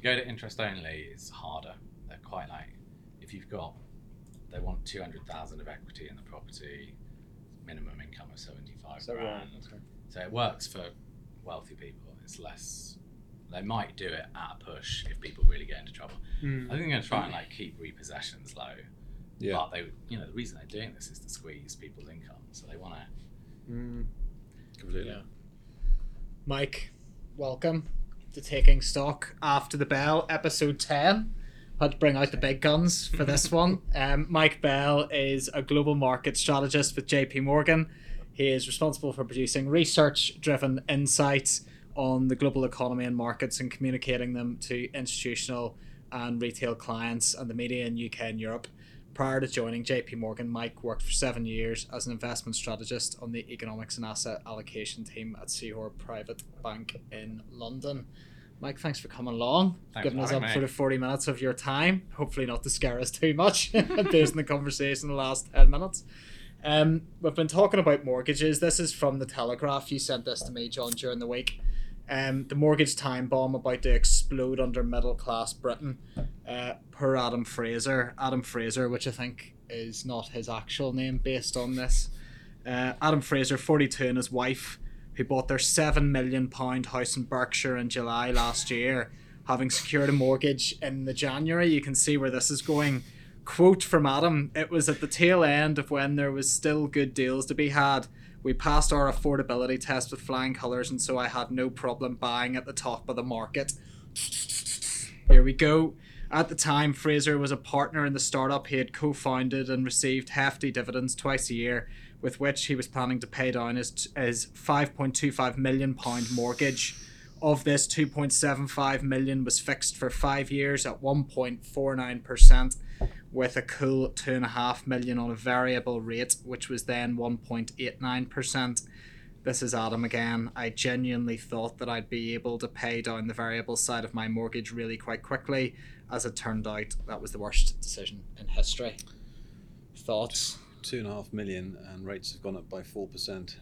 To go to interest only is harder. They're quite like if you've got they want two hundred thousand of equity in the property, minimum income of seventy five So, right, grand. okay. So it works for wealthy people. It's less. They might do it at a push if people really get into trouble. I think they're going to try and like keep repossessions low. Yeah. But they, you know, the reason they're doing this is to squeeze people's income. So they want to. Mm. Completely. Yeah. Mike, welcome to Taking Stock After the Bell, episode 10. Had to bring out the big guns for this one. Um, Mike Bell is a global market strategist with JP Morgan. He is responsible for producing research driven insights on the global economy and markets and communicating them to institutional and retail clients and the media in UK and Europe. Prior to joining JP Morgan, Mike worked for seven years as an investment strategist on the economics and asset allocation team at C. Hoare Private Bank in London. Mike, thanks for coming along, Thanks giving us up me. sort of 40 minutes of your time. Hopefully, not to scare us too much based on the conversation in the last 10 minutes. Um, we've been talking about mortgages. This is from the Telegraph. You sent this to me, John, during the week. Um, the mortgage time bomb about to explode under middle class Britain. Uh, per Adam Fraser. Adam Fraser, which I think is not his actual name based on this. Uh, Adam Fraser, 42, and his wife, who bought their £7 million house in Berkshire in July last year, having secured a mortgage in the January. You can see where this is going. Quote from Adam It was at the tail end of when there was still good deals to be had. We passed our affordability test with flying colours, and so I had no problem buying at the top of the market. Here we go. At the time, Fraser was a partner in the startup he had co founded and received hefty dividends twice a year, with which he was planning to pay down his, his £5.25 million mortgage. Of this, 2.75 million was fixed for five years at 1.49%, with a cool 2.5 million on a variable rate, which was then 1.89%. This is Adam again. I genuinely thought that I'd be able to pay down the variable side of my mortgage really quite quickly. As it turned out, that was the worst decision in history. Thoughts? Two and a half million, and rates have gone up by four percent.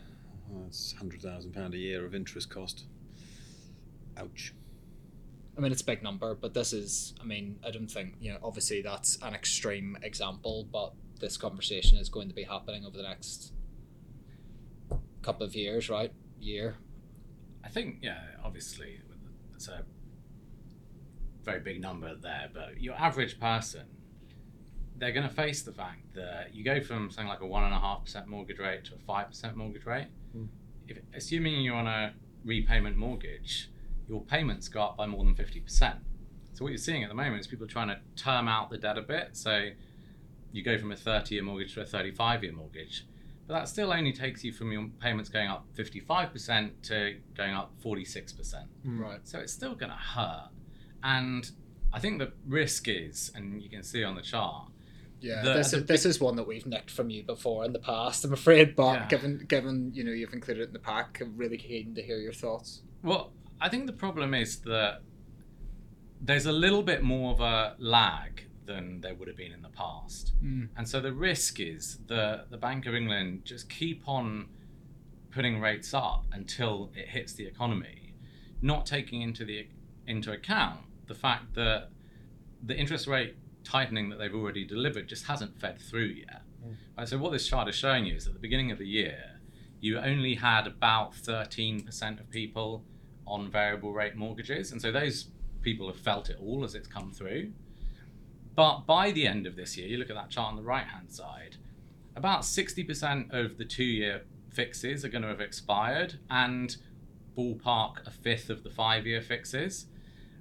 That's hundred thousand pound a year of interest cost. Ouch. I mean, it's a big number, but this is, I mean, I don't think, you know, obviously that's an extreme example, but this conversation is going to be happening over the next couple of years, right? Year. I think, yeah, obviously, it's a very big number there, but your average person, they're going to face the fact that you go from something like a 1.5% mortgage rate to a 5% mortgage rate. Hmm. If, assuming you're on a repayment mortgage, your payments go up by more than 50%. So, what you're seeing at the moment is people trying to term out the debt a bit. So, you go from a 30 year mortgage to a 35 year mortgage. But that still only takes you from your payments going up 55% to going up 46%. Hmm. Right. So it's still going to hurt. And I think the risk is, and you can see on the chart, Yeah, The- this the is this is one that we've nicked from you before in the past. I'm afraid, but Yeah. given given you know you've included it in the pack, I'm really keen to hear your thoughts. well, I think the problem is that there's a little bit more of a lag than there would have been in the past. Mm. And so the risk is that the Bank of England just keep on putting rates up until it hits the economy, not taking into the into account the fact that the interest rate tightening that they've already delivered just hasn't fed through yet. Right, so what this chart is showing you is at the beginning of the year, you only had about 13% of people on variable rate mortgages, and so those people have felt it all as it's come through. But by the end of this year, you look at that chart on the right hand side, about 60% of the two year fixes are going to have expired, and ballpark a fifth of the five year fixes.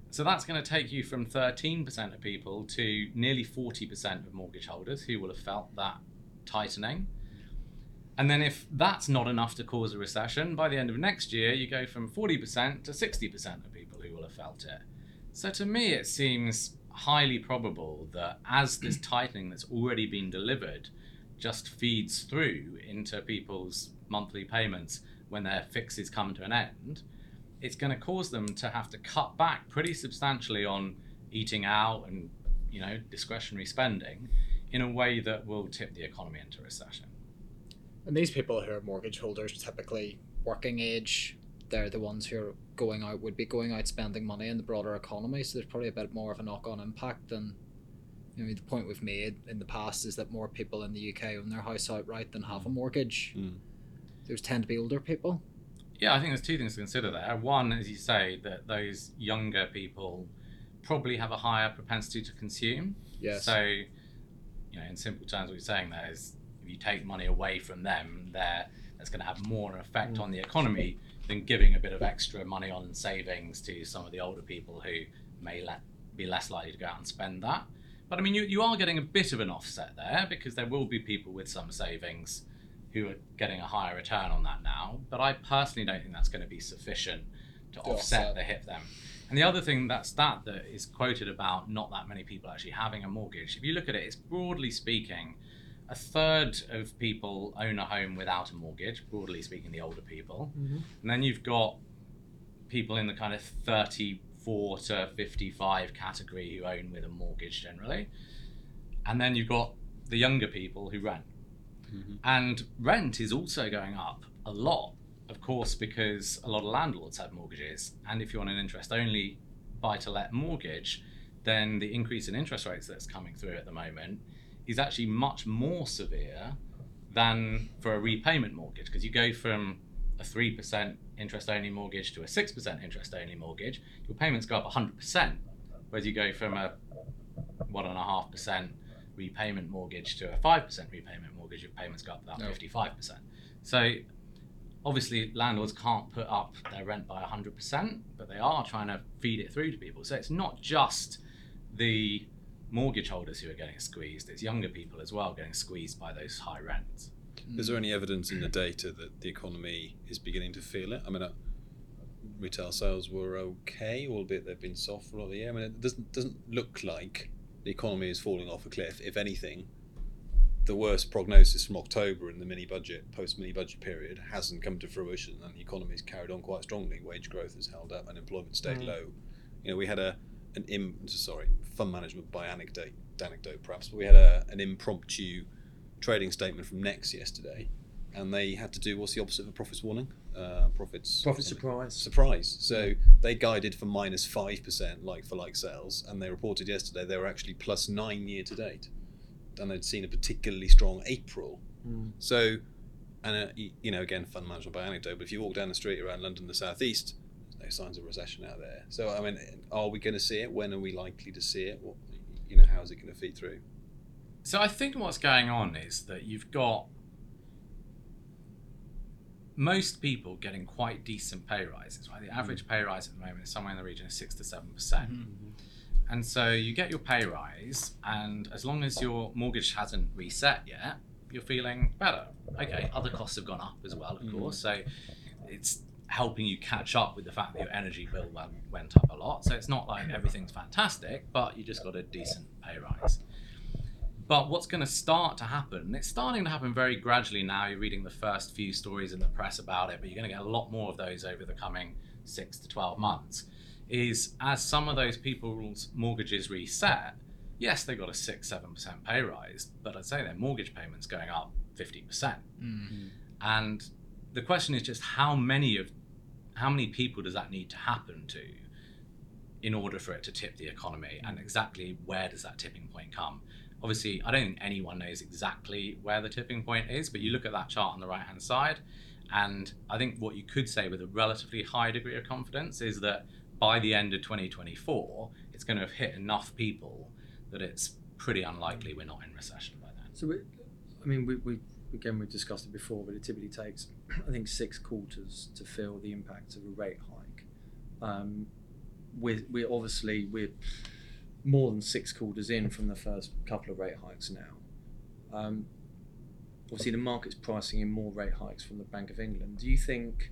So that's going to take you from 13% of people to nearly 40% of mortgage holders who will have felt that tightening. And then, if that's not enough to cause a recession, by the end of next year, you go from 40% to 60% of people who will have felt it. So, to me, it seems highly probable that as this tightening that's already been delivered just feeds through into people's monthly payments when their fixes come to an end, it's going to cause them to have to cut back pretty substantially on eating out and you know discretionary spending in a way that will tip the economy into recession. And these people who are mortgage holders, typically working age, they're the ones who are going out would be going out spending money in the broader economy. So there's probably a bit more of a knock on impact than you know the point we've made in the past is that more people in the UK own their house outright than have a mortgage. Mm. Those tend to be older people. Yeah, I think there's two things to consider there. One, as you say, that those younger people probably have a higher propensity to consume. Yes. So, you know, in simple terms, what you're saying there is if you take money away from them, there that's going to have more effect Mm. on the economy than giving a bit of extra money on savings to some of the older people who may let, be less likely to go out and spend that. But I mean, you, you are getting a bit of an offset there because there will be people with some savings who are getting a higher return on that now. But I personally don't think that's going to be sufficient to, To offset, offset. the hit them. And the other thing that's that that is quoted about not that many people actually having a mortgage. If you look at it, it's broadly speaking, a third of people own a home without a mortgage. Broadly speaking, the older people, and then you've got people in the kind of 34 to 55 category who own with a mortgage generally, and then you've got the younger people who rent. Mhm. And rent is also going up a lot, of course, because a lot of landlords have mortgages. And if you're on an interest only buy to let mortgage, then the increase in interest rates that's coming through at the moment is actually much more severe than for a repayment mortgage because you go from a 3% interest only mortgage to a 6% interest only mortgage, your payments go up 100%. Whereas you go from a 1.5% repayment mortgage to a 5% repayment mortgage, your payments go up about No. 55%. So obviously, landlords can't put up their rent by 100%, but they are trying to feed it through to people. So it's not just the mortgage holders who are getting squeezed, it's younger people as well getting squeezed by those high rents. Is there any evidence in the data that the economy is beginning to feel it? I mean, uh, retail sales were okay, albeit they've been soft for a lot of the year. I mean, it doesn't doesn't look like the economy is falling off a cliff. If anything, the worst prognosis from October in the mini budget, post mini budget period, hasn't come to fruition, and the economy's carried on quite strongly. Wage growth has held up, unemployment stayed Mm. low. You know, we had a an Im, sorry fund management by anecdote, anecdote perhaps, but we had a, an impromptu trading statement from Next yesterday, and they had to do what's the opposite of a profits warning? Uh, profits. Profit surprise. Surprise. So they guided for minus five percent like for like sales, and they reported yesterday they were actually plus nine year to date, and they'd seen a particularly strong April. Mm. So, and uh, you know, again, fund management by anecdote. But if you walk down the street around London, the southeast, no signs of recession out there. So, I mean, are we going to see it? When are we likely to see it? What, you know, how is it going to feed through? So I think what's going on is that you've got most people getting quite decent pay rises. Right, the average pay rise at the moment is somewhere in the region of six to seven percent. And so you get your pay rise, and as long as your mortgage hasn't reset yet, you're feeling better. Okay, other costs have gone up as well, of Mhm. course. So it's helping you catch up with the fact that your energy bill went, went up a lot. So it's not like everything's fantastic, but you just got a decent pay rise. But what's going to start to happen, and it's starting to happen very gradually now. You're reading the first few stories in the press about it, but you're going to get a lot more of those over the coming six to 12 months. Is as some of those people's mortgages reset, yes, they got a six, seven percent pay rise, but I'd say their mortgage payments going up 50%. Mm. And the question is just how many of how many people does that need to happen to in order for it to tip the economy? And mm. exactly where does that tipping point come? Obviously i don't think anyone knows exactly where the tipping point is but you look at that chart on the right hand side and i think what you could say with a relatively high degree of confidence is that by the end of 2024 it's going to have hit enough people that it's pretty unlikely mm. we're not in recession by then. So, we, I mean, we, we again we've discussed it before, but it typically takes I think six quarters to feel the impact of a rate hike. Um, we're, we're obviously we're more than six quarters in from the first couple of rate hikes now. Um, obviously, the market's pricing in more rate hikes from the Bank of England. Do you think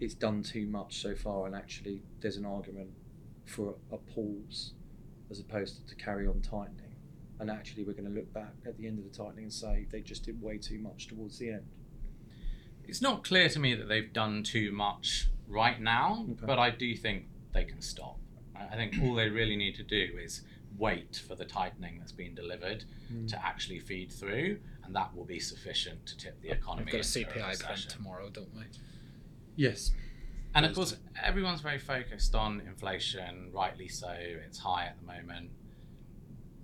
it's done too much so far, and actually there's an argument for a, a pause as opposed to, to carry on tightening? and actually we're going to look back at the end of the tightening and say they just did way too much towards the end. It's not clear to me that they've done too much right now, Okay. but I do think they can stop. I I think all they really need to do is wait for the tightening that's been delivered Mm. to actually feed through, and that will be sufficient to tip the economy. We've got a CPI print recession. tomorrow, don't we? Yes. And of course, everyone's very focused on inflation, rightly so. It's high at the moment.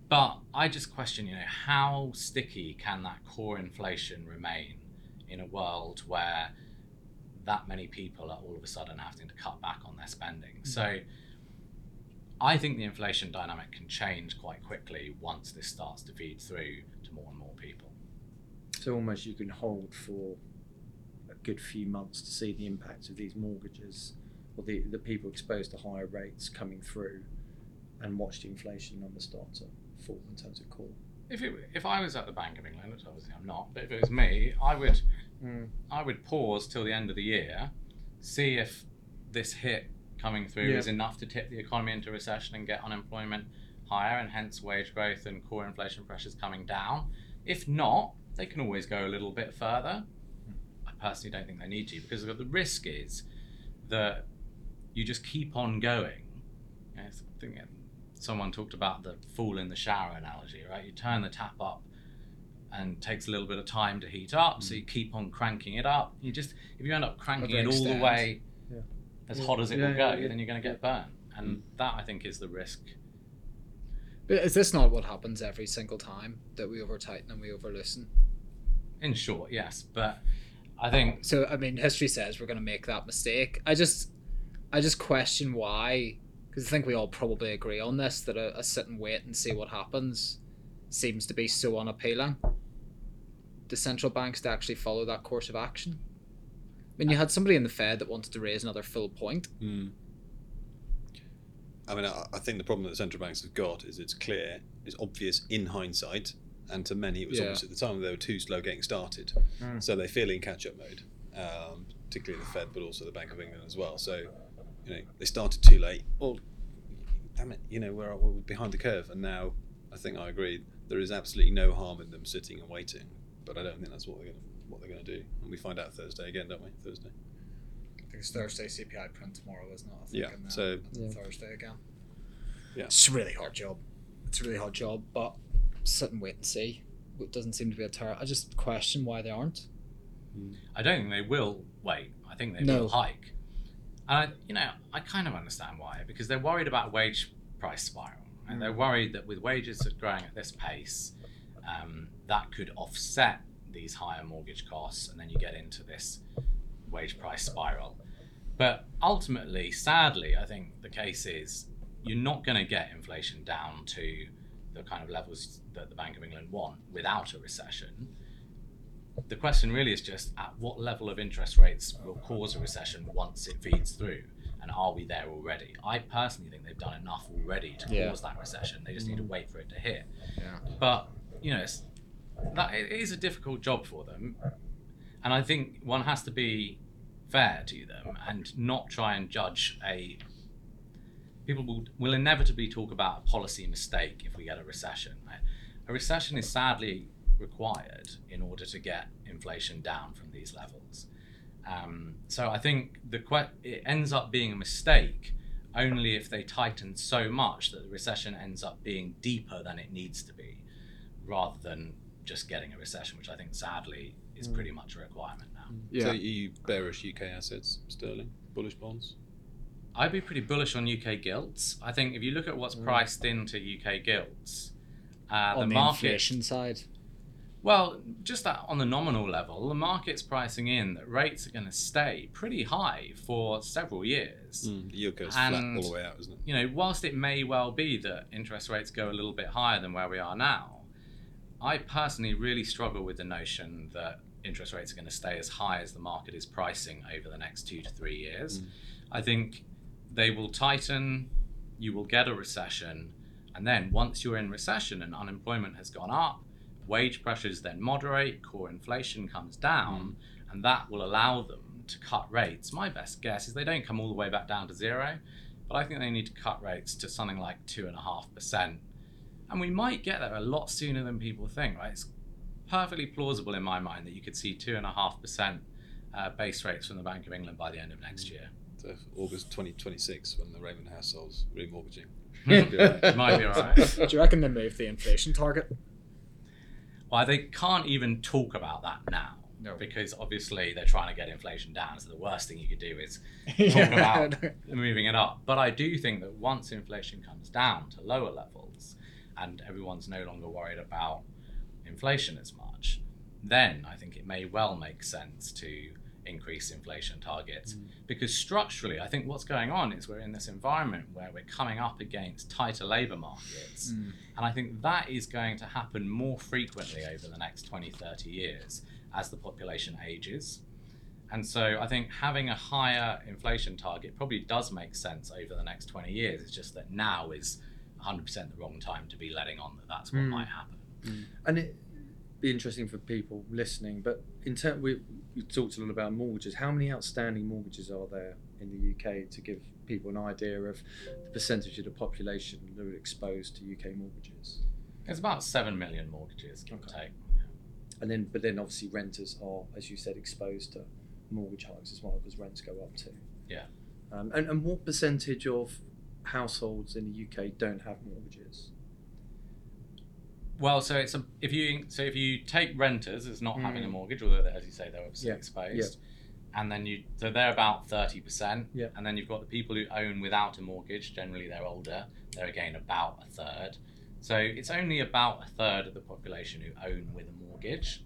But I just question, you know, how sticky can that core inflation remain in a world where that many people are all of a sudden having to cut back on their spending? Mm. So I think the inflation dynamic can change quite quickly once this starts to feed through to more and more people. So almost you can hold for a good few months to see the impact of these mortgages or the, the people exposed to higher rates coming through and watch the inflation numbers start to fall in terms of core. If it, if I was at the Bank of England, which obviously I'm not, but if it was me, I would Mm. I would pause till the end of the year, see if this hit coming through Yeah. is enough to tip the economy into recession and get unemployment higher and hence wage growth and core inflation pressures coming down. If not, they can always go a little bit further. Hmm. I personally don't think they need to because the risk is that you just keep on going. You know, I think um, someone talked about the fool in the shower analogy, right? You turn the tap up and takes a little bit of time to heat up, so you mm. keep on cranking it up. You just if you end up cranking it all the way Yeah. as Yeah. hot as it Yeah, will go, yeah, yeah. then you're going to get burnt, and mm. that I think is the risk. But is this not what happens every single time that we over tighten and we over loosen? In short, yes, but I think So I mean, history says we're going to make that mistake. I just, I just question why, because I think we all probably agree on this that a, a sit and wait and see what happens seems to be so unappealing. The central banks to actually follow that course of action. I mean, you had somebody in the Fed that wanted to raise another full point. Mm. I mean, I, I think the problem that the central banks have got is it's clear, it's obvious in hindsight, and to many it was Yeah. obvious at the time they were too slow getting started. Mm. So they feel in catch-up mode, um, particularly the Fed, but also the Bank of England as well. So, you know, they started too late. Well, damn it, you know, we're, we're behind the curve, and now I think I agree. There is absolutely no harm in them sitting and waiting, but I don't think that's what they're going to what they're going to do. And we find out Thursday again, don't we? Thursday. I think it's Thursday CPI print tomorrow, isn't it? I think, Yeah. and then So Yeah. Thursday again. Yeah. It's a really hard job. It's a really hard job, but sit and wait and see. It doesn't seem to be a terror. I just question why they aren't. Hmm. I don't think they will wait. I think they No. will hike. And I, you know, I kind of understand why because they're worried about wage price spiral. And they're worried that with wages growing at this pace, um, that could offset these higher mortgage costs, and then you get into this wage price spiral. But ultimately, sadly, I think the case is you're not going to get inflation down to the kind of levels that the Bank of England want without a recession the question really is just at what level of interest rates will cause a recession once it feeds through and are we there already i personally think they've done enough already to Yeah. cause that recession they just need to mm. wait for it to hit Yeah. but you know it's, that it is a difficult job for them and i think one has to be fair to them and not try and judge a people will, will inevitably talk about a policy mistake if we get a recession right? a recession is sadly required in order to get inflation down from these levels. Um, so I think the que- it ends up being a mistake only if they tighten so much that the recession ends up being deeper than it needs to be, rather than just getting a recession, which I think sadly is Mm. pretty much a requirement now. Yeah. So you bearish UK assets, sterling, bullish bonds. I'd be pretty bullish on UK gilts. I think if you look at what's Mm. priced into UK gilts, uh, the the, market inflation side. Well, just that on the nominal level, the market's pricing in that rates are going to stay pretty high for several years. Mm. The yield flat And- all the way out, isn't it? You know, whilst it may well be that interest rates go a little bit higher than where we are now, I personally really struggle with the notion that interest rates are going to stay as high as the market is pricing over the next two to three years. Mm. I think they will tighten, you will get a recession, and then once you're in recession and unemployment has gone up, wage pressures then moderate, core inflation comes down, and that will allow them to cut rates. My best guess is they don't come all the way back down to zero, but I think they need to cut rates to something like two and a half percent. And we might get there a lot sooner than people think, right? It's perfectly plausible in my mind that you could see two and a half percent uh, base rates from the Bank of England by the end of next year. So August 2026, when the Raymond households remortgaging. It might be alright. Do you reckon they move the inflation target? Well, they can't even talk about that now. No. because obviously they're trying to get inflation down. So the worst thing you could do is Yeah. about moving it up. But I do think that once inflation comes down to lower levels and everyone's no longer worried about inflation as much, then I think it may well make sense to increase inflation targets because structurally I think what's going on is we're in this environment where we're coming up against tighter labor markets Mm. and I think that is going to happen more frequently over the next 20 30 years as the population ages and so I think having a higher inflation target probably does make sense over the next 20 years. It's just that now is 100% the wrong time to be letting on that that's what Mm. might happen. And it be interesting for people listening. But in terms, we, we talked a lot about mortgages. How many outstanding mortgages are there in the UK to give people an idea of the percentage of the population that are exposed to UK mortgages? It's about 7 million mortgages, give Okay. take. And then, but then obviously renters are, as you said, exposed to mortgage hikes as well because rents go up too. Yeah. Um, and, and what percentage of households in the UK don't have mortgages? Well, so it's a, if you so if you take renters as not having a Mm. mortgage, although as you say they're obviously Yeah, exposed, and then you so they're about thirty percent, Yeah. and then you've got the people who own without a mortgage. Generally, they're older. They're again about a third. So it's only about a third of the population who own with a mortgage.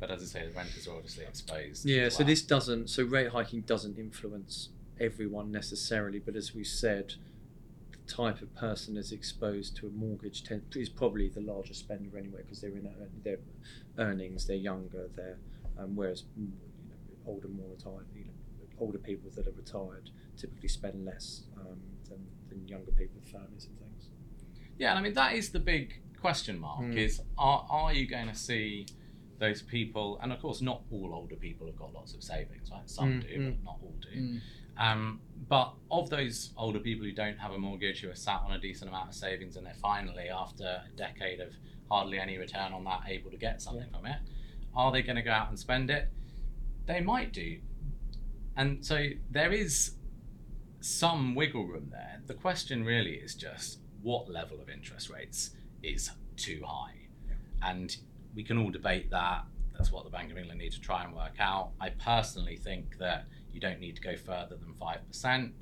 But as I say, the renters are obviously exposed. Yeah, as so this doesn't, so rate hiking doesn't influence everyone necessarily, but as we said, type of person that's exposed to a mortgage ten, is probably the largest spender anyway because they're in their earnings, they're younger, they're um, whereas mm, you know, older, more retired, you know, older people that are retired typically spend less um, than, than younger people with families and things. Yeah, and I mean that is the big question mark: Mm. is are are you going to see those people? And of course, not all older people have got lots of savings, right? Some Mm, do, but not all do. Um, but of those older people who don't have a mortgage, who are sat on a decent amount of savings, and they're finally, after a decade of hardly any return on that, able to get something from it, are they going to go out and spend it? They might do. And so there is some wiggle room there. The question really is just what level of interest rates is too high. And we can all debate that. That's what the Bank of England need to try and work out. I personally think that you don't need to go further than 5%,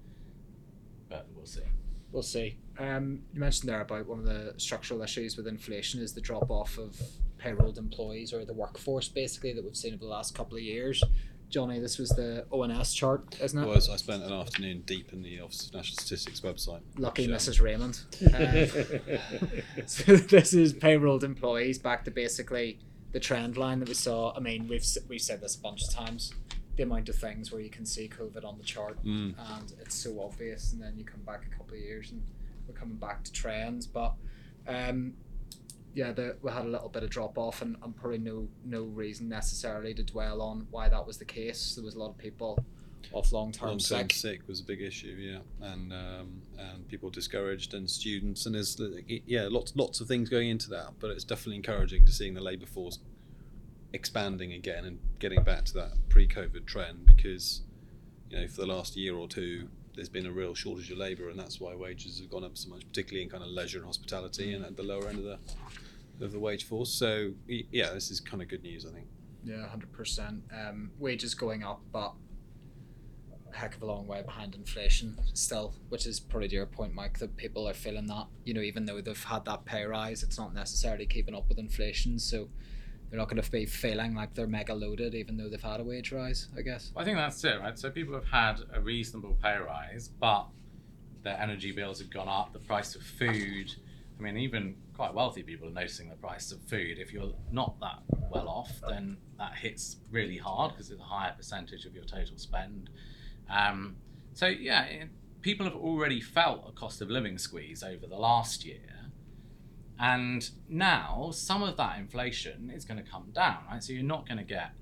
but we'll see. We'll see. Um, you mentioned there about one of the structural issues with inflation is the drop off of payrolled employees or the workforce basically that we've seen over the last couple of years. Johnny, this was the ONS chart, isn't it? was I spent an afternoon deep in the Office of National Statistics website. Lucky which, um, Mrs. Raymond. Uh, so this is payrolled employees back to basically the trend line that we saw. I mean, we've we've said this a bunch of times. The amount of things where you can see COVID on the chart, Mm. and it's so obvious, and then you come back a couple of years and we're coming back to trends. But um, yeah, the, we had a little bit of drop off, and, and probably no no reason necessarily to dwell on why that was the case. There was a lot of people off long term sick. sick was a big issue, yeah, and um, and people discouraged and students and there's yeah lots lots of things going into that, but it's definitely encouraging to seeing the labour force expanding again and getting back to that pre-COVID trend because you know for the last year or two there's been a real shortage of labour and that's why wages have gone up so much, particularly in kind of leisure and hospitality and at the lower end of the of the wage force. So yeah, this is kind of good news, I think. Yeah, hundred percent. Um, wages going up, but a heck of a long way behind inflation still, which is probably to your point, Mike. That people are feeling that you know, even though they've had that pay rise, it's not necessarily keeping up with inflation. So they're not going to be feeling like they're mega loaded, even though they've had a wage rise. I guess. I think that's it, right? So people have had a reasonable pay rise, but their energy bills have gone up, the price of food. I mean, even quite wealthy people are noticing the price of food. If you're not that well off, then that hits really hard because it's a higher percentage of your total spend. Um, so, yeah, it, people have already felt a cost of living squeeze over the last year. And now some of that inflation is going to come down, right? So you're not going to get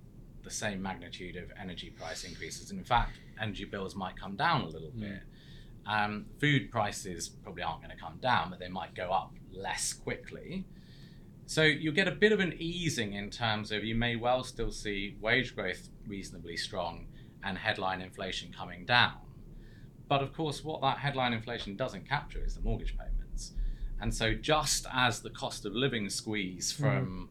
the same magnitude of energy price increases. And in fact, energy bills might come down a little Mm. bit. Um, food prices probably aren't going to come down, but they might go up less quickly. So you'll get a bit of an easing in terms of you may well still see wage growth reasonably strong and headline inflation coming down. But of course, what that headline inflation doesn't capture is the mortgage payments. And so, just as the cost of living squeeze from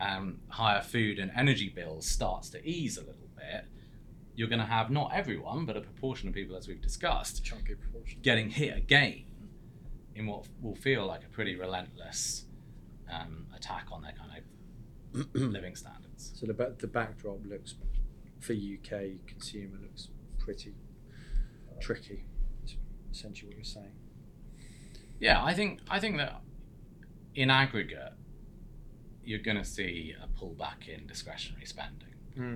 um, higher food and energy bills starts to ease a little bit, you're going to have not everyone, but a proportion of people, as we've discussed, Chunky proportion. getting hit again in what will feel like a pretty relentless um, attack on their kind of living standards. So the ba- the backdrop looks for UK consumer looks pretty tricky. Is essentially what you're saying. Yeah, I think I think that in aggregate, you're going to see a pullback in discretionary spending.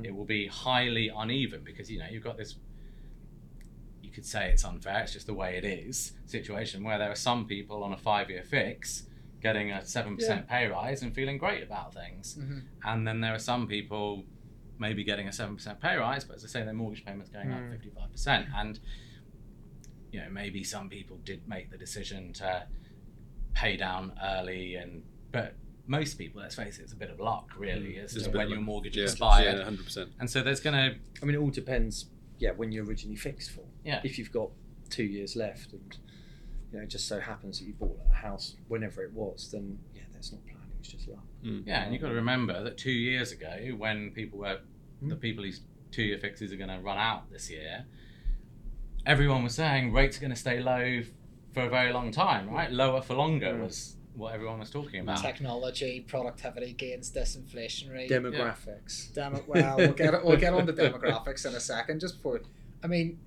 It will be highly uneven because you know you've got this. You could say it's unfair. It's just the way it is. Situation where there are some people on a five-year fix getting a seven percent pay rise and feeling great about things, Mhm. and then there are some people maybe getting a seven percent pay rise, but as I say, their mortgage payments going up Mm. fifty-five percent, and you know maybe some people did make the decision to pay down early, and but most people, let's face it, it's a bit of luck, really, Mm. as There's to when your mortgage yeah, expired. Yeah, hundred percent. And so there's going to, I mean, it all depends. Yeah, when you're originally fixed for. Yeah. If you've got two years left, and you know, it just so happens that you bought a house whenever it was, then yeah, that's not planning. It's just luck. yeah, and you've got to remember that two years ago, when people were, the Mm. people whose two year fixes are going to run out this year, everyone was saying rates are going to stay low for a very long time, right? Lower for longer Mm. was what everyone was talking about. Technology, productivity gains, disinflationary. Demographics. Demo- well, we'll get we'll get on to demographics in a second. Just before, I mean,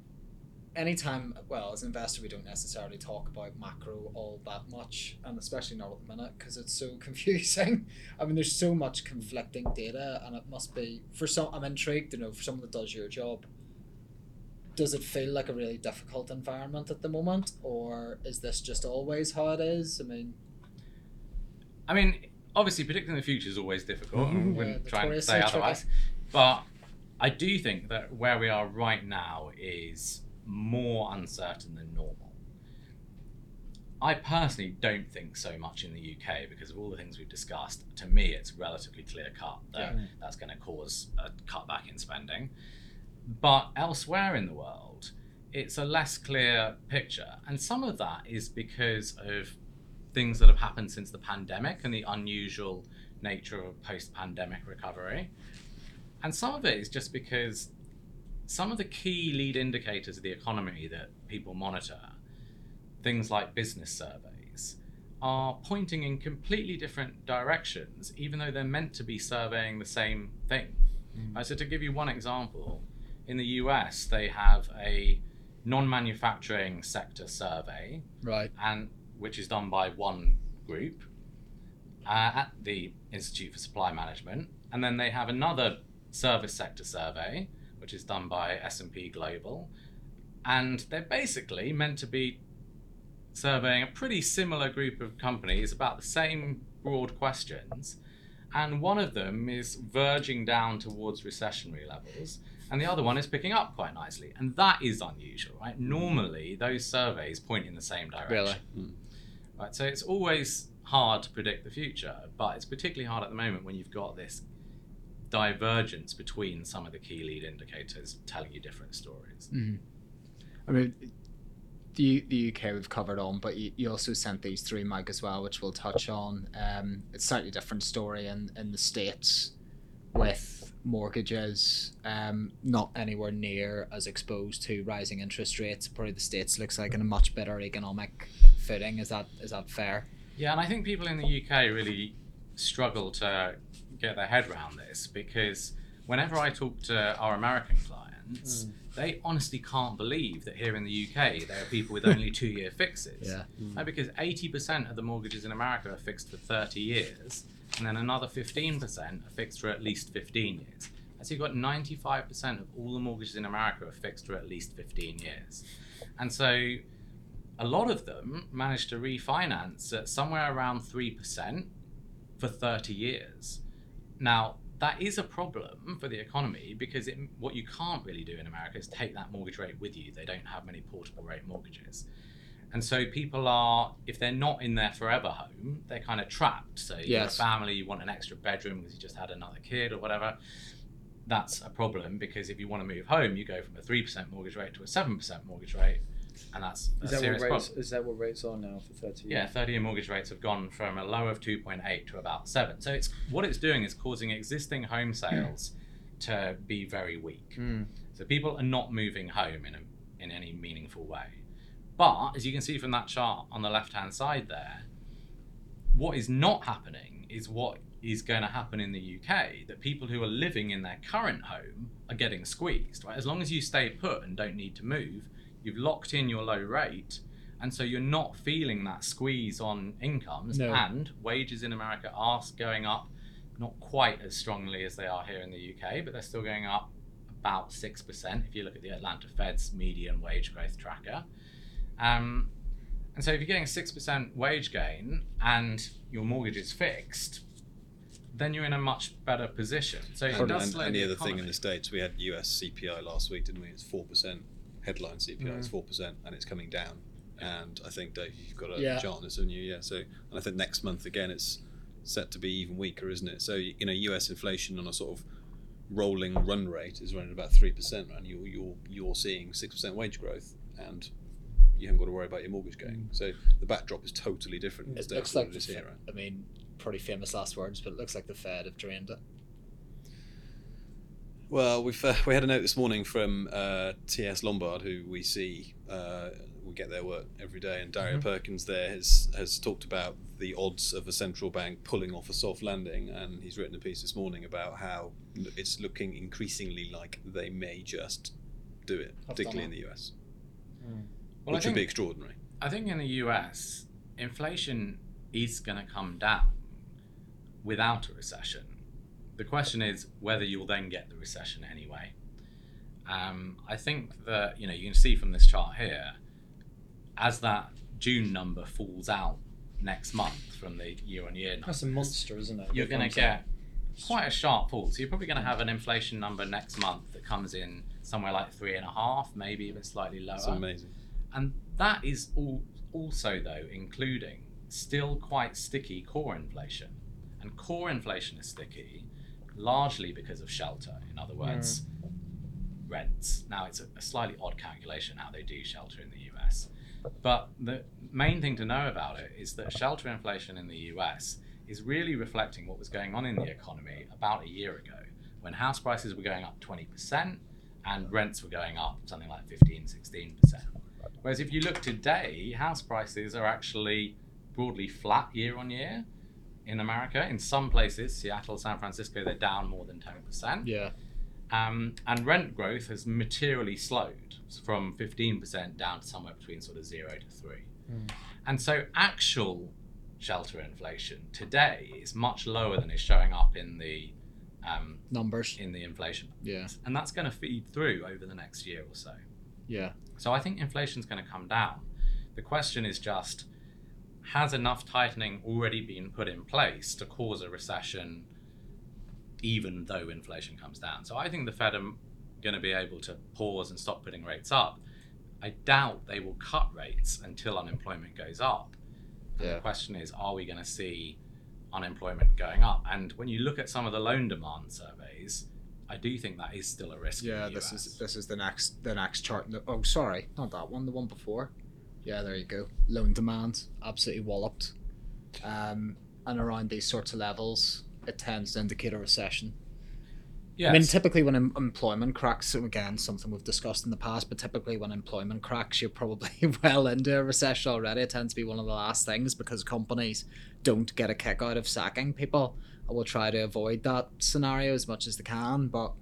anytime, well, as an investor, we don't necessarily talk about macro all that much, and especially not at the minute because it's so confusing. I mean, there's so much conflicting data, and it must be for some. I'm intrigued to know for someone that does your job. Does it feel like a really difficult environment at the moment, or is this just always how it is? I mean, I mean, obviously, predicting the future is always difficult, I mm-hmm. Yeah, wouldn't try and notoriously say otherwise. But I do think that where we are right now is more uncertain than normal. I personally don't think so much in the UK because of all the things we've discussed. To me, it's relatively clear cut that Yeah. that's going to cause a cutback in spending. But elsewhere in the world, it's a less clear picture. And some of that is because of things that have happened since the pandemic and the unusual nature of post pandemic recovery. And some of it is just because some of the key lead indicators of the economy that people monitor, things like business surveys, are pointing in completely different directions, even though they're meant to be surveying the same thing. Mm. Right, so, to give you one example, in the US, they have a non manufacturing sector survey right. and which is done by one group uh, at the Institute for Supply Management, and then they have another service sector survey, which is done by S&P Global, and they're basically meant to be surveying a pretty similar group of companies about the same broad questions, and one of them is verging down towards recessionary levels, and the other one is picking up quite nicely, and that is unusual, right? Normally, those surveys point in the same direction. Really? Right, so it's always hard to predict the future, but it's particularly hard at the moment when you've got this divergence between some of the key lead indicators telling you different stories. Mm-hmm. I mean, the the UK we've covered on, but you, you also sent these through, Mike, as well, which we'll touch on. Um, it's a slightly different story in, in the States with mortgages um, not anywhere near as exposed to rising interest rates. Probably the States looks like in a much better economic footing. Is that is that fair? Yeah, and I think people in the UK really struggle to get their head around this because whenever I talk to our American clients, they honestly can't believe that here in the UK there are people with only two year fixes. Right, because 80% of the mortgages in America are fixed for 30 years, and then another 15% are fixed for at least 15 years. And so you've got 95% of all the mortgages in America are fixed for at least 15 years. And so a lot of them manage to refinance at somewhere around 3% for 30 years. Now, that is a problem for the economy because it, what you can't really do in America is take that mortgage rate with you. They don't have many portable rate mortgages. And so people are, if they're not in their forever home, they're kind of trapped. So you're Yes. a family, you want an extra bedroom because you just had another kid or whatever. That's a problem because if you want to move home, you go from a 3% mortgage rate to a 7% mortgage rate. and that's a Is that, serious what rates, problem. is that what rates are now for 30 Years? Yeah, 30 year mortgage rates have gone from a low of 2.8 to about 7. So it's what it's doing is causing existing home sales to be very weak. Mm. So people are not moving home in a, in any meaningful way. But as you can see from that chart on the left hand side there, what is not happening is what is going to happen in the UK that people who are living in their current home are getting squeezed, right? As long as you stay put and don't need to move, you've locked in your low rate and so you're not feeling that squeeze on incomes No. and wages in America are going up not quite as strongly as they are here in the UK, but they're still going up about 6% if you look at the Atlanta Fed's median wage growth tracker. Um, and so if you're getting 6% wage gain and your mortgage is fixed, then you're in a much better position. So it And, does and, slow and the other economy. thing in the states, we had US CPI last week, didn't we? It's four percent. Headline CPI is Mm. four percent, and it's coming down. And I think Dave, you've got a Yeah. chart on this, haven't you? Yeah. So, and I think next month again, it's set to be even weaker, isn't it? So, you know, US inflation on a sort of rolling run rate is running about three percent, and you're you're you're seeing six percent wage growth, and you haven't got to worry about your mortgage going. So the backdrop is totally different. It looks like it the here, right? I mean, pretty famous last words, but it looks like the Fed have drained it. Well, we've uh, we had a note this morning from uh, T.S. Lombard, who we see uh, we get their work every day, and Dario Mhm. Perkins there has has talked about the odds of a central bank pulling off a soft landing, and he's written a piece this morning about how it's looking increasingly like they may just do it, Have particularly in the US, Mm. Well, I which would be extraordinary. I think in the US, inflation is going to come down without a recession. The question is whether you'll then get the recession anyway. Um, I think that, you know, you can see from this chart here, as that June number falls out next month from the year on year That's a monster, isn't it? you're going to get quite a sharp fall. So you're probably going to have an inflation number next month that comes in somewhere like three and a half, maybe even slightly lower. It's amazing. And that is all, also, though, including still quite sticky core inflation. And core inflation is sticky largely because of shelter. In other mm. words, rents. Now, it's a, a slightly odd calculation how they do shelter in the US. But the main thing to know about it is that shelter inflation in the US is really reflecting what was going on in the economy about a year ago when house prices were going up 20% and rents were going up something like 15, 16%. Whereas if you look today, house prices are actually broadly flat year on year in America. In some places, Seattle, San Francisco, they're down more than 10%. Yeah. Um, and rent growth has materially slowed from 15% down to somewhere between sort of 0 to 3. Mm. And so actual shelter inflation today is much lower than is showing up in the um, Numbers. in the inflation. Yeah. And that's going to feed through over the next year or so. Yeah. So I think inflation's going to come down. The question is just has enough tightening already been put in place to cause a recession even though inflation comes down? So I think the Fed are going to be able to pause and stop putting rates up. I doubt they will cut rates until unemployment goes up. Yeah. The question is are we going to see unemployment going up? And when you look at some of the loan demand surveys, I do think that is still a risk. Yeah, this is this is the next the next chart. the- Oh, sorry, not that one. The one before. Yeah, there you go. Loan demand absolutely walloped, um, and around these sorts of levels, it tends to indicate a recession. Yes. I mean, typically when em- employment cracks, again, something we've discussed in the past, but typically when employment cracks, you're probably well into a recession already. It tends to be one of the last things because companies don't get a kick out of sacking people and will try to avoid that scenario as much as they can. But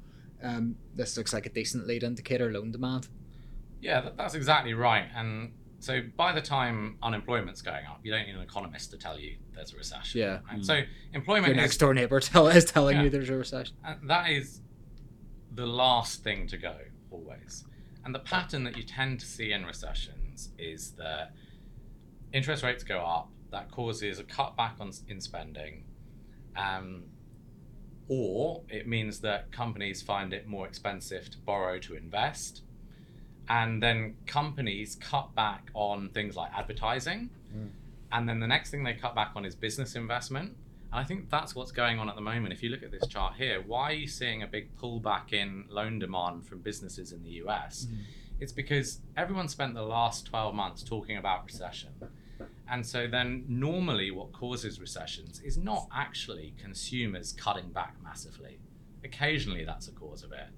um, this looks like a decent lead indicator, loan demand. Yeah, that's exactly right. And so by the time unemployment's going up, you don't need an economist to tell you there's a recession. Yeah. Right? Mm. So employment Your is next door neighbor tell, is telling Yeah. you there's a recession. and that is the last thing to go always. And the pattern that you tend to see in recessions is that interest rates go up. That causes a cutback on in spending, um, or it means that companies find it more expensive to borrow to invest, and then companies cut back on things like advertising, Mm. and then the next thing they cut back on is business investment. And I think that's what's going on at the moment. If you look at this chart here, why are you seeing a big pullback in loan demand from businesses in the US? It's because everyone spent the last 12 months talking about recession. And so then normally what causes recessions is not actually consumers cutting back massively. Occasionally that's a cause of it.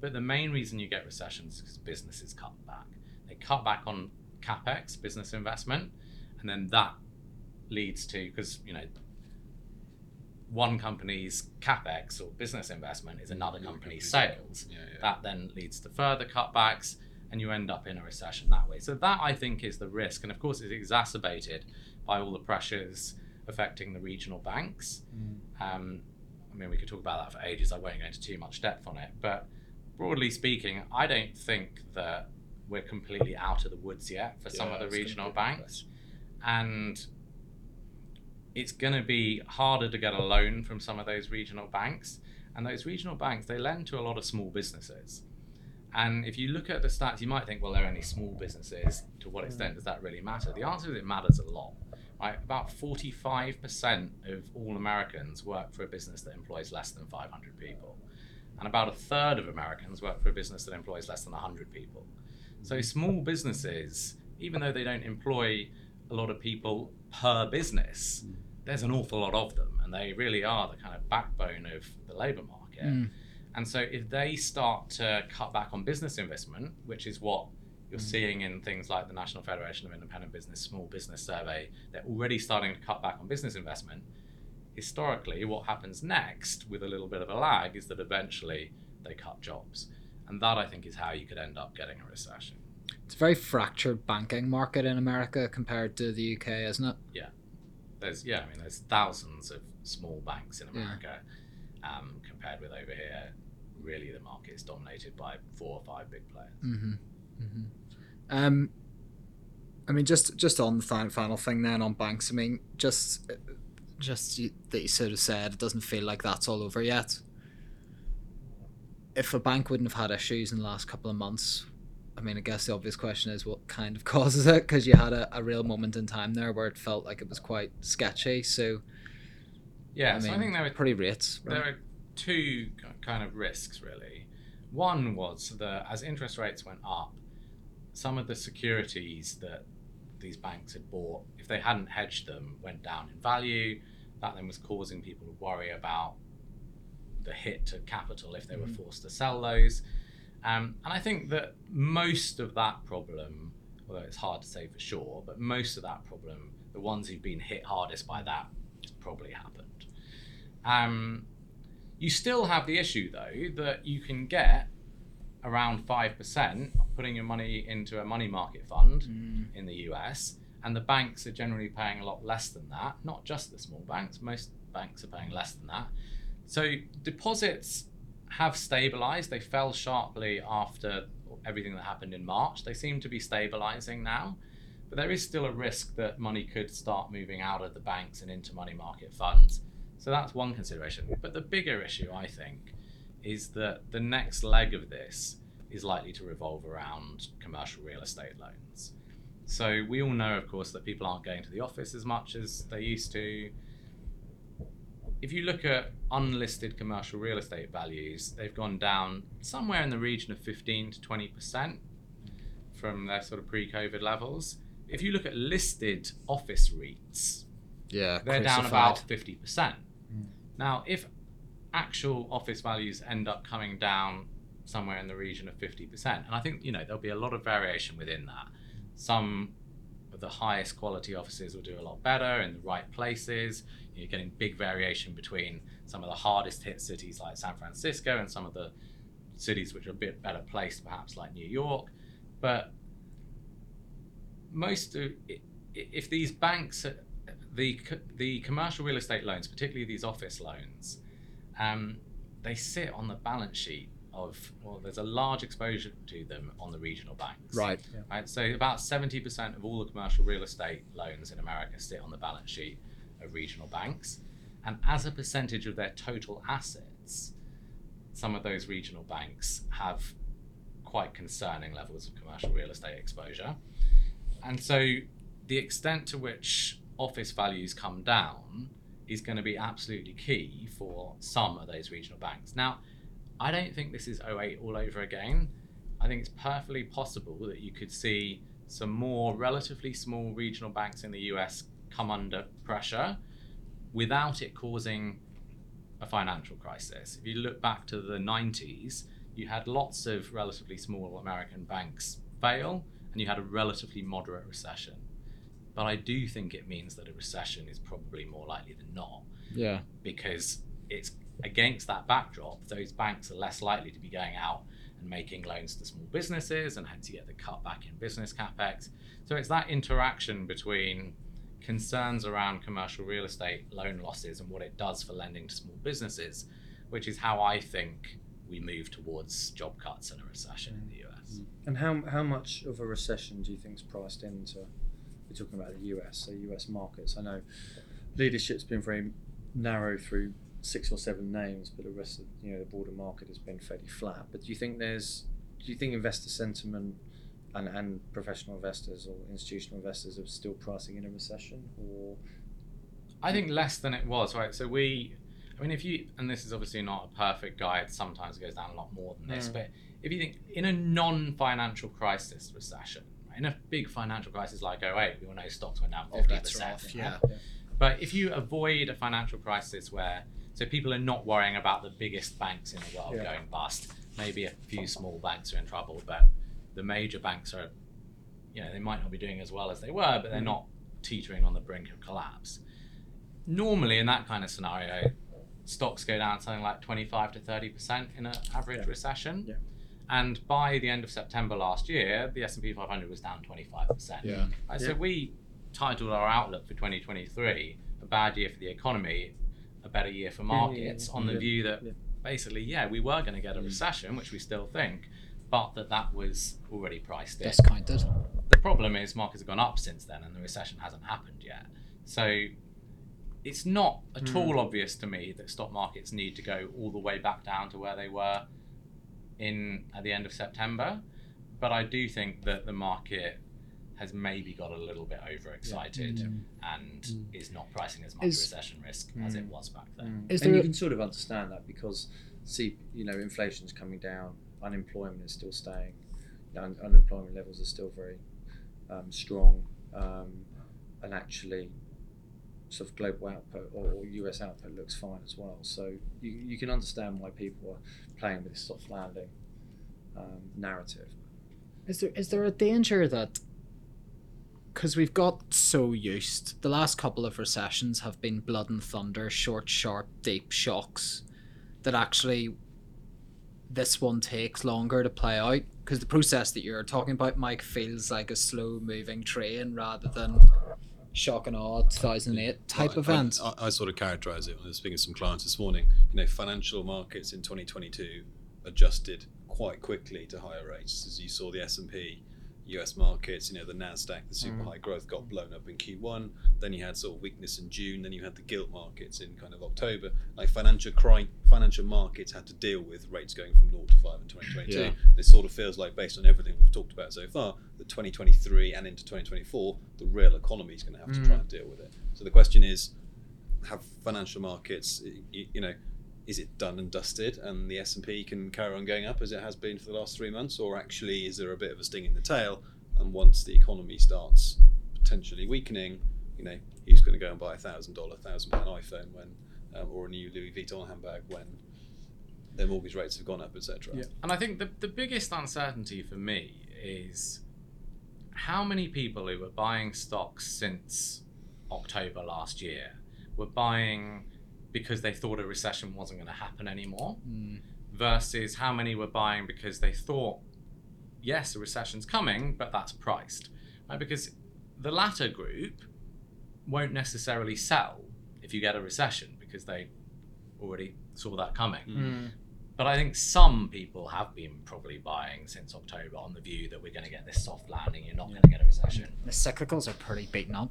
But the main reason you get recessions is because businesses cut back. They cut back on capex, business investment, and then that leads to because you know one company's capex or business investment is another company's sales. Yeah, yeah. That then leads to further cutbacks, and you end up in a recession that way. So that I think is the risk, and of course it's exacerbated by all the pressures affecting the regional banks. Um, I mean, we could talk about that for ages. I won't go into too much depth on it, but broadly speaking, I don't think that we're completely out of the woods yet for some of the regional banks, and it's going to be harder to get a loan from some of those regional banks. And those regional banks, they lend to a lot of small businesses. And if you look at the stats, you might think, well, they're only small businesses. To what extent does that really matter? The answer is it matters a lot. Right? About 45% of all Americans work for a business that employs less than 500 people. And about a third of Americans work for a business that employs less than 100 people. So small businesses, even though they don't employ a lot of people per business, there's an awful lot of them, and they really are the kind of backbone of the labour market. Mm. And so, if they start to cut back on business investment, which is what you're Mm. seeing in things like the National Federation of Independent Business Small Business Survey, they're already starting to cut back on business investment. Historically, what happens next, with a little bit of a lag, is that eventually they cut jobs. And that, I think, is how you could end up getting a recession. It's a very fractured banking market in America compared to the UK, isn't it? Yeah. There's yeah, I mean there's thousands of small banks in Yeah. America um, compared with over here. Really, the market is dominated by four or five big players. Mm-hmm. hmm Um, I mean, just just on the final final thing then on banks. I mean, just just you, that you sort of said it doesn't feel like that's all over yet. If a bank wouldn't have had issues in the last couple of months, I mean, I guess the obvious question is what kind of causes it? Because you had a, a real moment in time there where it felt like it was quite sketchy. So Yeah, I so I mean, think there are pretty rates. there are two kind of risks really. One was that as interest rates went up, some of the securities that these banks had bought, if they hadn't hedged them, went down in value. That then was causing people to worry about the hit to capital if they were Mhm. forced to sell those. Um, and I think that most of that problem, although it's hard to say for sure, but most of that problem, the ones who've been hit hardest by that, has probably happened. Um, you still have the issue though that you can get around 5% putting your money into a money market fund Mm. in the US, and the banks are generally paying a lot less than that. Not just the small banks, most banks are paying less than that. So deposits have stabilized. They fell sharply after everything that happened in March. They seem to be stabilizing now. But there is still a risk that money could start moving out of the banks and into money market funds. So that's one consideration. But the bigger issue, I think, is that the next leg of this is likely to revolve around commercial real estate loans. So we all know, of course, that people aren't going to the office as much as they used to. If you look at unlisted commercial real estate values, they've gone down somewhere in the region of 15 to 20% from their sort of pre COVID levels. If you look at listed office REITs, Yeah, they're down about 50%. Now, if actual office values end up coming down somewhere in the region of 50%, and I think, you know, there'll be a lot of variation within that. Some of the highest quality offices will do a lot better in the right places. You're getting big variation between some of the hardest hit cities like San Francisco and some of the cities which are a bit better placed, perhaps like New York. But most of, if these banks, the the commercial real estate loans, particularly these office loans, um, they sit on the balance sheet of well, there's a large exposure to them on the regional banks. Right. Right. So about seventy percent of all the commercial real estate loans in America sit on the balance sheet of regional banks, and as a percentage of their total assets, some of those regional banks have quite concerning levels of commercial real estate exposure. And so the extent to which office values come down is going to be absolutely key for some of those regional banks. Now, I don't think this is 08 all over again. I think it's perfectly possible that you could see some more relatively small regional banks in the US come under pressure without it causing a financial crisis. If you look back to the 90s, you had lots of relatively small American banks fail and you had a relatively moderate recession. But I do think it means that a recession is probably more likely than not Yeah. because it's against that backdrop, those banks are less likely to be going out and making loans to small businesses, and hence you get the cutback in business capex. So it's that interaction between concerns around commercial real estate loan losses and what it does for lending to small businesses, which is how I think we move towards job cuts and a recession in the US. And how how much of a recession do you think is priced into? We're talking about the US, so US markets. I know leadership's been very narrow through six or seven names, but the rest of you know the broader market has been fairly flat. But do you think there's do you think investor sentiment and, and professional investors or institutional investors are still pricing in a recession or I think less than it was, right? So we, I mean, if you, and this is obviously not a perfect guide, sometimes it goes down a lot more than this, Mm. but if you think in a non financial crisis recession, in a big financial crisis like 08, we all know stocks went down Oh, 50%. that's rough, you yeah. But if you avoid a financial crisis where, so people are not worrying about the biggest banks in the world Yeah. going bust, maybe a few small banks are in trouble, but the major banks are, you know, they might not be doing as well as they were, but they're Mhm. not teetering on the brink of collapse. Normally, in that kind of scenario, stocks go down something like 25 to 30% in an average Yeah. recession. Yeah. And by the end of September last year, the S&P 500 was down 25%. Yeah. Right, So Yeah. we titled our outlook for 2023 a bad year for the economy, a better year for Yeah, yeah, yeah, markets, yeah. on the Yeah, view that yeah. basically, yeah, we were going to get a Mm. recession, which we still think, but that that was already priced in. Discounted. The problem is markets have gone up since then, and the recession hasn't happened yet. So it's not at Mm. all obvious to me that stock markets need to go all the way back down to where they were in at the end of September. But I do think that the market has maybe got a little bit overexcited Mm. and Mm. is not pricing as much Is- recession risk as it Mm. was back then. Mm. Is and there you a- can sort of understand that because see you know inflation's coming down unemployment is still staying un- unemployment levels are still very um, strong um, and actually sort of global output or, US output looks fine as well. So you, you can understand why people are playing with this soft landing um, narrative. Is there is there a danger that because we've got so used the last couple of recessions have been blood and thunder, short, sharp, deep shocks that actually this one takes longer to play out? Because the process that you're talking about, Mike, feels like a slow moving train rather than shock and awe 2008 type I- I- event. I, I, sort of characterize it when I was speaking to some clients this morning. You know, financial markets in 2022 adjusted quite quickly to higher rates. As you saw, the S&P, US markets, you know, the Nasdaq, the super Mm. high growth got blown up in Q1. Then you had sort of weakness in June. Then you had the gilt markets in kind of October. Like financial crime, financial markets had to deal with rates going from 0 to 5 in 2022. Yeah. It sort of feels like, based on everything we've talked about so far, that 2023 and into 2024, the real economy is going to have to Mm. try and deal with it. So the question is, have financial markets, y- y- you know, is it done and dusted, and the S and P can carry on going up as it has been for the last three months, or actually is there a bit of a sting in the tail? And once the economy starts potentially weakening, you know, who's going to go and buy a thousand dollar, thousand pound iPhone when, um, or a new Louis Vuitton handbag when their mortgage rates have gone up, etc. Yeah. And I think the, the biggest uncertainty for me is how many people who were buying stocks since October last year were buying because they thought a recession wasn't going to happen anymore Mm. versus how many were buying because they thought, yes, a recession's coming, but that's priced. Right? Because the latter group won't necessarily sell if you get a recession because they already saw that coming. Mm. But I think some people have been probably buying since October on the view that we're going to get this soft landing, you're not going to get a recession. The cyclicals are pretty beaten up.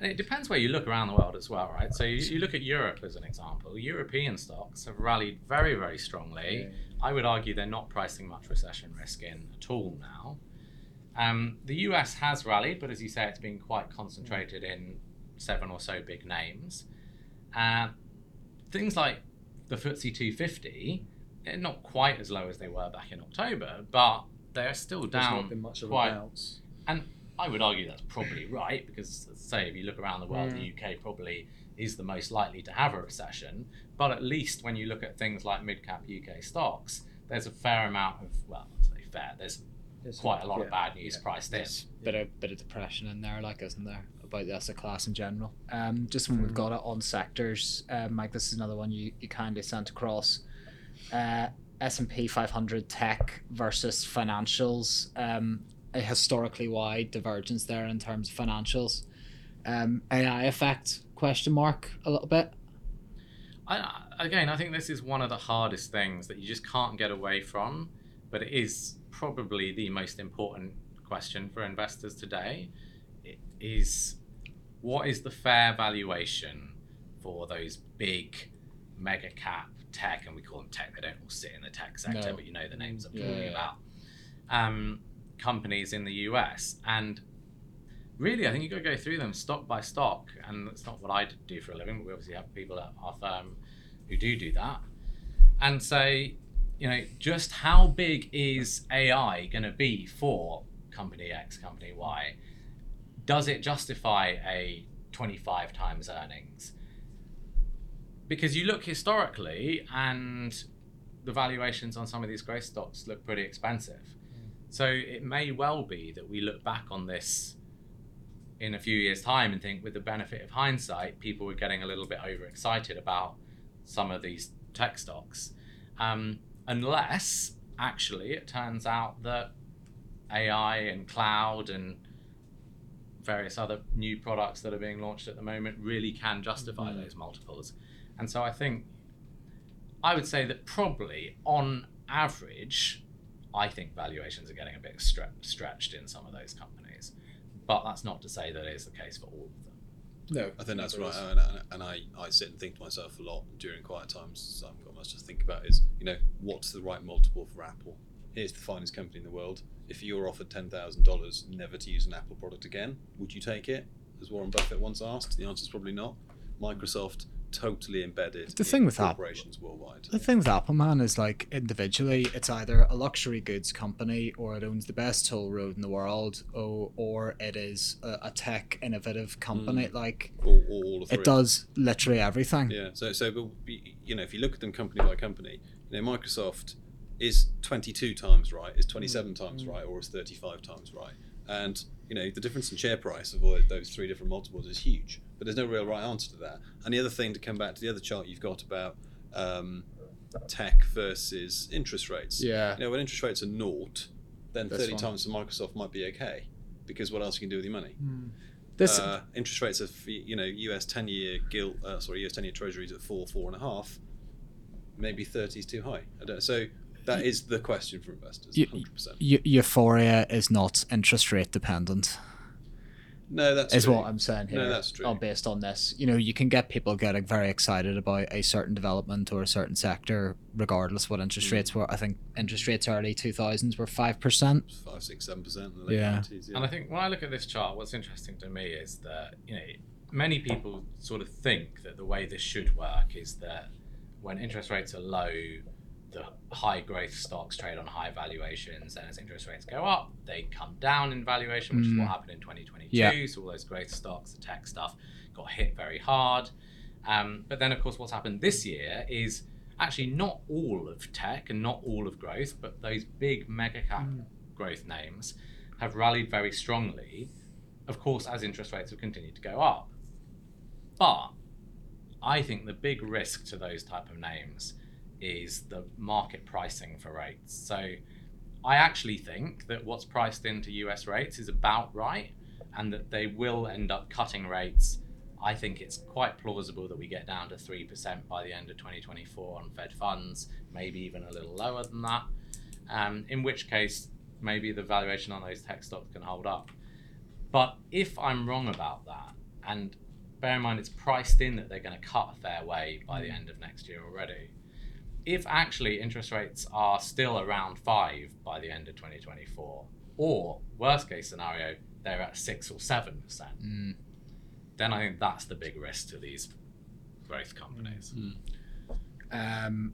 And it depends where you look around the world as well, right? So you, you look at Europe as an example. European stocks have rallied very, very strongly. I would argue they're not pricing much recession risk in at all now. Um, the US has rallied, but as you say, it's been quite concentrated in seven or so big names. Uh, things like the FTSE 250 they're not quite as low as they were back in October, but they're still There's down not been much of a bounce. and I would argue that's probably right because, say, if you look around the world, Mm. the UK probably is the most likely to have a recession. But at least when you look at things like mid cap UK stocks, there's a fair amount of, well, I say fair, there's There's quite a lot of bad news yeah. priced in. There's a bit of bit of depression in there, like isn't there, about the asset class in general. Um, just when we've got it on sectors, uh, Mike, this is another one you, you kindly sent across. Uh, S and P 500 tech versus financials. Um, a historically wide divergence there in terms of financials. Um, AI effect question mark a little bit. I, again, I think this is one of the hardest things that you just can't get away from, but it is probably the most important question for investors today. It is what is the fair valuation for those big mega cap tech, and we call them tech, they don't all sit in the tech sector, No. but you know the names I'm Yeah, talking yeah. about. Um, companies in the US. And really, I think you've got to go through them stock by stock. And that's not what I do for a living, but we obviously have people at our firm who do do that. And say, you know, just how big is AI going to be for company X, company Y? Does it justify a 25 times earnings? Because you look historically and the valuations on some of these growth stocks look pretty expensive. So it may well be that we look back on this in a few years' time and think, with the benefit of hindsight, people were getting a little bit overexcited about some of these tech stocks. Um, unless actually it turns out that AI and cloud and various other new products that are being launched at the moment really can justify Mhm. those multiples. And so I think I would say that probably on average, I think valuations are getting a bit stre- stretched in some of those companies. But that's not to say that it is the case for all of them. No, I think that's right, and, and, and I, I sit and think to myself a lot during quiet times. So I've got much to think about. Is you know what's the right multiple for Apple? Here's the finest company in the world. If you were offered ten thousand dollars never to use an Apple product again, would you take it? As Warren Buffett once asked, the answer is probably not. Microsoft totally embedded The in thing with Apple- worldwide. The thing with Apple, man, is like individually, it's either a luxury goods company or it owns the best toll road in the world, or, or it is a, a tech innovative company. Mm. Like All, all, all of it does literally everything. Yeah. So so but you know if you look at them company by company, you know Microsoft is 22 times right, is 27 mm. times mm. right, or is 35 times right, and you know the difference in share price of all those three different multiples is huge. But there's no real right answer to that. And the other thing to come back to the other chart you've got about um, tech versus interest rates. Yeah. You know when interest rates are naught, then That's 30 fine. times for Microsoft might be okay, because what else you can do with your money? This uh, interest rates of you know US ten year gilt uh, sorry US ten year treasuries at four four and a half maybe thirty is too high I don't so that is the question for investors hundred percent eu- euphoria is not interest rate dependent. No that's is true. what I'm saying here. No, that's true. All based on this, you know, you can get people getting very excited about a certain development or a certain sector, regardless what interest Mm. rates were. I think interest rates early two thousands were five percent. five six seven percent in the late Yeah. 90s, yeah. And I think when I look at this chart, what's interesting to me is that you know many people sort of think that the way this should work is that when interest rates are low, the high growth stocks trade on high valuations, and as interest rates go up, they come down in valuation, which is Mm. what happened in 2022. Yeah. So all those growth stocks, the tech stuff, got hit very hard. Um, but then, of course, what's happened this year is actually not all of tech and not all of growth, but those big mega cap growth names have rallied very strongly, of course, as interest rates have continued to go up. But I think the big risk to those type of names is the market pricing for rates. So I actually think that what's priced into US rates is about right and that they will end up cutting rates. I think it's quite plausible that we get down to 3% by the end of 2024 on Fed funds, maybe even a little lower than that. Um, in which case, maybe the valuation on those tech stocks can hold up. But if I'm wrong about that, and bear in mind it's priced in that they're going to cut a fair way by the end of next year already. If actually interest rates are still around five by the end of 2024, or worst case scenario, they're at six or seven percent, Mm. then I think that's the big risk to these growth companies. Um,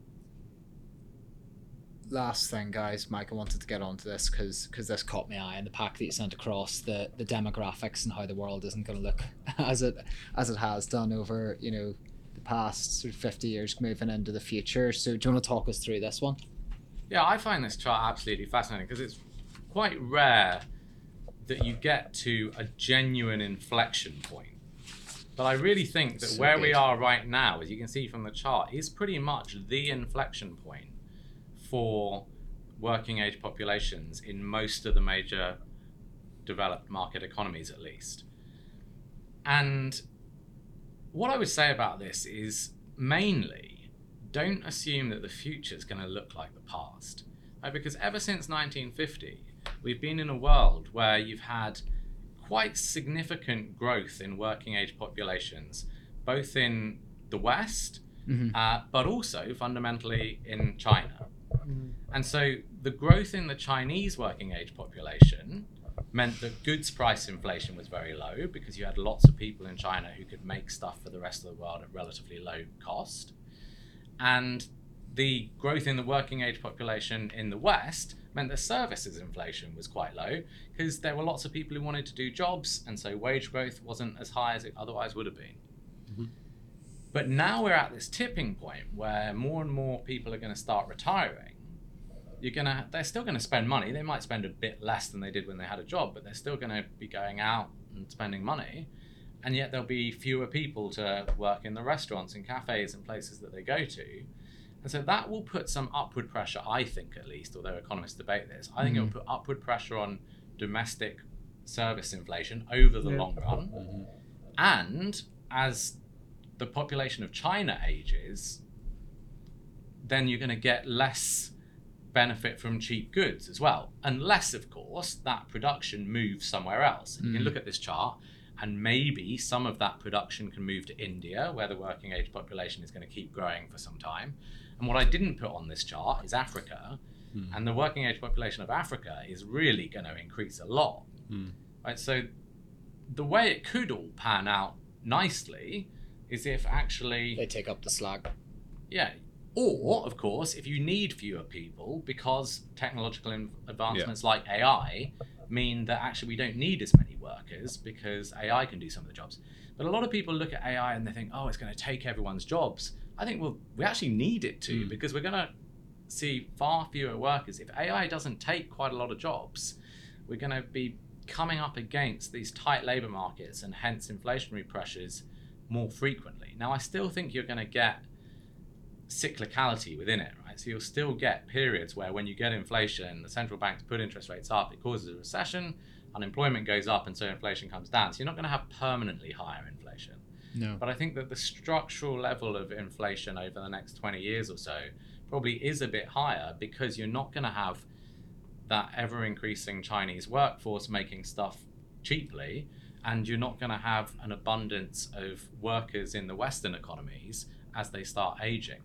last thing, guys, Mike, I wanted to get onto this because because this caught my eye in the pack that you sent across the the demographics and how the world isn't going to look as it as it has done over you know the past sort of fifty years moving into the future. So, do you want to talk us through this one? Yeah, I find this chart absolutely fascinating because it's quite rare that you get to a genuine inflection point. But I really think that So where we are right now, as you can see from the chart, is pretty much the inflection point for working age populations in most of the major developed market economies, at least. And what I would say about this is mainly don't assume that the future is going to look like the past. Right? Because ever since 1950, we've been in a world where you've had quite significant growth in working age populations, both in the West, Mhm. uh, but also fundamentally in China. And so the growth in the Chinese working age population meant that goods price inflation was very low because you had lots of people in China who could make stuff for the rest of the world at relatively low cost. And the growth in the working age population in the West meant that services inflation was quite low because there were lots of people who wanted to do jobs, and so wage growth wasn't as high as it otherwise would have been. Mhm. But now we're at this tipping point where more and more people are going to start retiring. You're gonna, they're still going to spend money. They might spend a bit less than they did when they had a job, but they're still going to be going out and spending money. And yet there'll be fewer people to work in the restaurants and cafes and places that they go to. And so that will put some upward pressure, I think at least, although economists debate this. I think it will put upward pressure on domestic service inflation over the Yeah. long run. Mhm. And as the population of China ages, then you're going to get less benefit from cheap goods as well. Unless, of course, that production moves somewhere else. And You can Mm. look at this chart, and maybe some of that production can move to India, where the working age population is going to keep growing for some time. And what I didn't put on this chart is Africa. Mm. And the working age population of Africa is really going to increase a lot. Mm. Right, so the way it could all pan out nicely is if actually They take up the slack. yeah or of course if you need fewer people because technological advancements like ai mean that actually we don't need as many workers because ai can do some of the jobs but a lot of people look at ai and they think oh it's going to take everyone's jobs i think well we actually need it to Mm. because we're going to see far fewer workers if ai doesn't take quite a lot of jobs we're going to be coming up against these tight labor markets and hence inflationary pressures more frequently. Now, I still think you're going to get cyclicality within it, right? So you'll still get periods where when you get inflation, the central banks put interest rates up, it causes a recession, unemployment goes up, and so inflation comes down. So you're not going to have permanently higher inflation. No. But I think that the structural level of inflation over the next 20 years or so probably is a bit higher because you're not going to have that ever increasing Chinese workforce making stuff cheaply, and you're not going to have an abundance of workers in the Western economies as they start aging.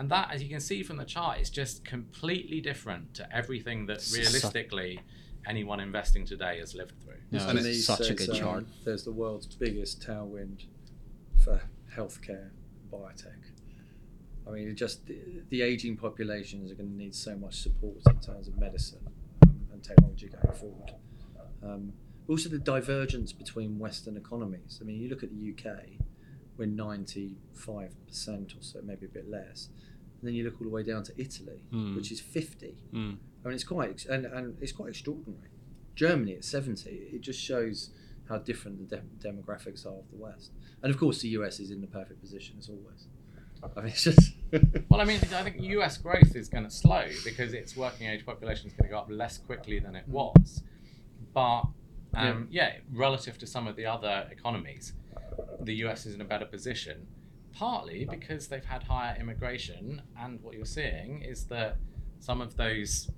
And that, as you can see from the chart, is just completely different to everything that realistically anyone investing today has lived through. No, And it's it's such a says, good um, chart. There's the world's biggest tailwind for healthcare, biotech. I mean, just the, the aging populations are going to need so much support in terms of medicine um, and technology going forward. Um, also, the divergence between Western economies. I mean, you look at the UK, we're 95% or so, maybe a bit less. And then you look all the way down to Italy, Mm. which is 50. Mm. I mean, it's quite ex- and, and it's quite extraordinary. Germany at seventy, it just shows how different the de- demographics are of the West. And of course, the US is in the perfect position as always. I mean, it's just Well, I mean, I think US growth is going to slow because its working age population is going to go up less quickly than it was. But um, yeah. relative to some of the other economies, the US is in a better position. Partly because they've had higher immigration, and what you're seeing is that some of those,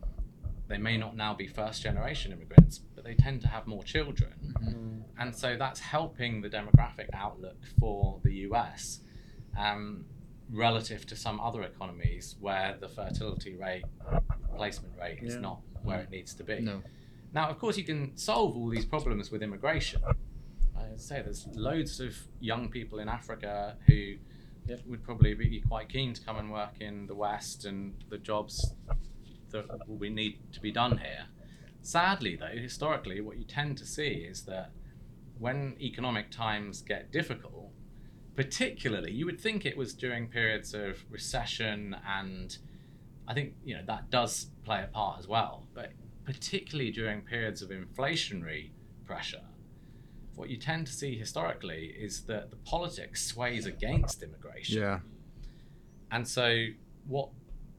they may not now be first generation immigrants, but they tend to have more children. Mm. And so that's helping the demographic outlook for the US um, relative to some other economies where the fertility rate, placement rate is not where it needs to be. No. Now, of course, you can solve all these problems with immigration. I say there's loads of young people in Africa who Yep. would probably be quite keen to come and work in the West, and the jobs that we need to be done here. Sadly, though, historically, what you tend to see is that when economic times get difficult, particularly, you would think it was during periods of recession, and I think you know that does play a part as well. But particularly during periods of inflationary pressure, what you tend to see historically is that the politics sways against immigration. Yeah. And so, what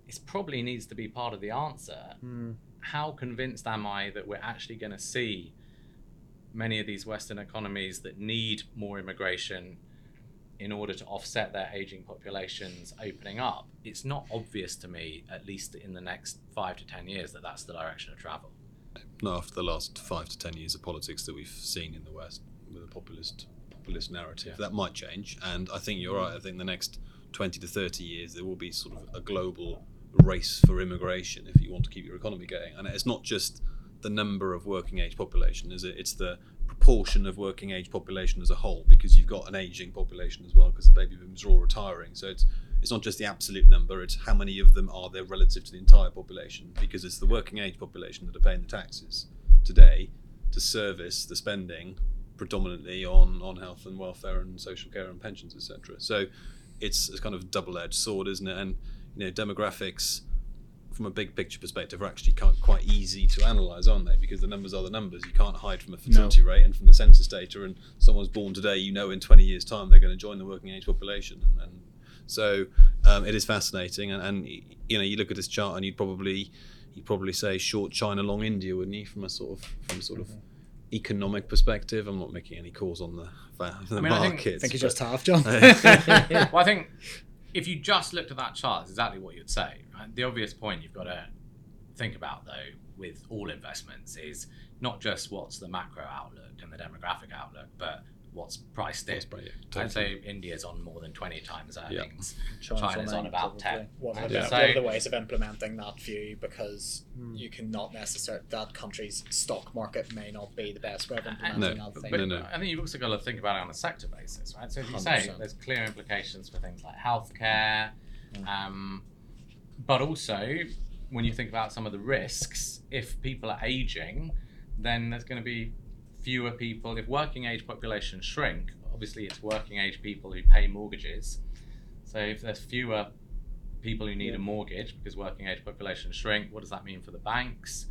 is probably needs to be part of the answer Mm. how convinced am I that we're actually going to see many of these Western economies that need more immigration in order to offset their aging populations opening up? It's not obvious to me, at least in the next five to ten years, that that's the direction of travel. After the last five to ten years of politics that we've seen in the West with a populist populist narrative. That might change, and I think you're right. I think the next twenty to thirty years there will be sort of a global race for immigration if you want to keep your economy going. And it's not just the number of working age population, is it? It's the proportion of working age population as a whole, because you've got an aging population as well, because the baby boomers are all retiring. So it's it's not just the absolute number; it's how many of them are there relative to the entire population, because it's the working age population that are paying the taxes today to service the spending predominantly on on health and welfare and social care and pensions, etc. So it's it's kind of double-edged sword, isn't it? And you know, demographics from a big picture perspective are actually quite, quite easy to analyse, aren't they? Because the numbers are the numbers. You can't hide from a fertility rate and from the census data. And someone's born today, you know, in 20 years' time they're going to join the working age population. And, and so um, it is fascinating. And, and you know, you look at this chart and you'd probably you'd probably say short China, long India, wouldn't you? From a sort of from sort of economic perspective. I'm not making any calls on the, the mean, I think- markets. I think you just half, John. well, I think if you just looked at that chart, it's exactly what you'd say. Right? The obvious point you've got to think about, though, with all investments is not just what's the macro outlook and the demographic outlook, but what's priced in. That's right, yeah, I'd say India's on more than 20 times Yeah. earnings. China's China's on on about 10. one of, And the, Yeah. so- one of the ways of implementing that view because Hmm. you cannot necessarily that country's stock market may not be the best way of implementing No, that But thing. No, no. I think you've also got to think about it on a sector basis, right? So as you 100%. say, there's clear implications for things like healthcare, um, but also when you think about some of the risks, if people are aging, then there's going to be fewer people. If working age populations shrink, obviously it's working age people who pay mortgages. So if there's fewer people who need Yeah. a mortgage because working age populations shrink, what does that mean for the banks,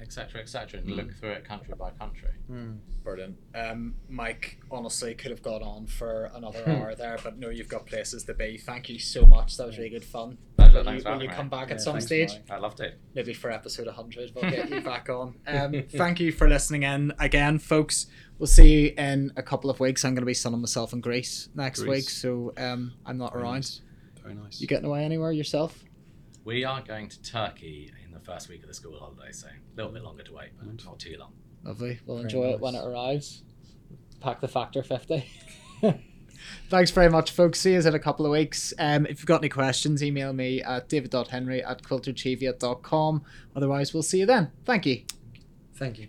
et cetera, et cetera, and Mm. look through it country by country. Hmm. Brilliant. Um, Mike, honestly, could have gone on for another Hmm. hour there, but no, you've got places to be. Thank you so much. That was really good fun. Pleasure, Will thanks you, for will you come back Yeah, at some stage? Mike. I loved it. maybe for episode 100 we'll get you back on um, thank you for listening in again folks we'll see you in a couple of weeks i'm going to be sunning myself in greece next Greece. week so um, i'm not Very around nice. Very nice. you getting away anywhere yourself We are going to Turkey in the first week of the school holiday, so a little bit longer to wait, but not too long. lovely we'll Very enjoy it when it arrives pack the factor 50 Thanks very much, folks. See you in a couple of weeks. Um, if you've got any questions, email me at david.henry at quiltercheviot.com. Otherwise, we'll see you then. Thank you. Thank you.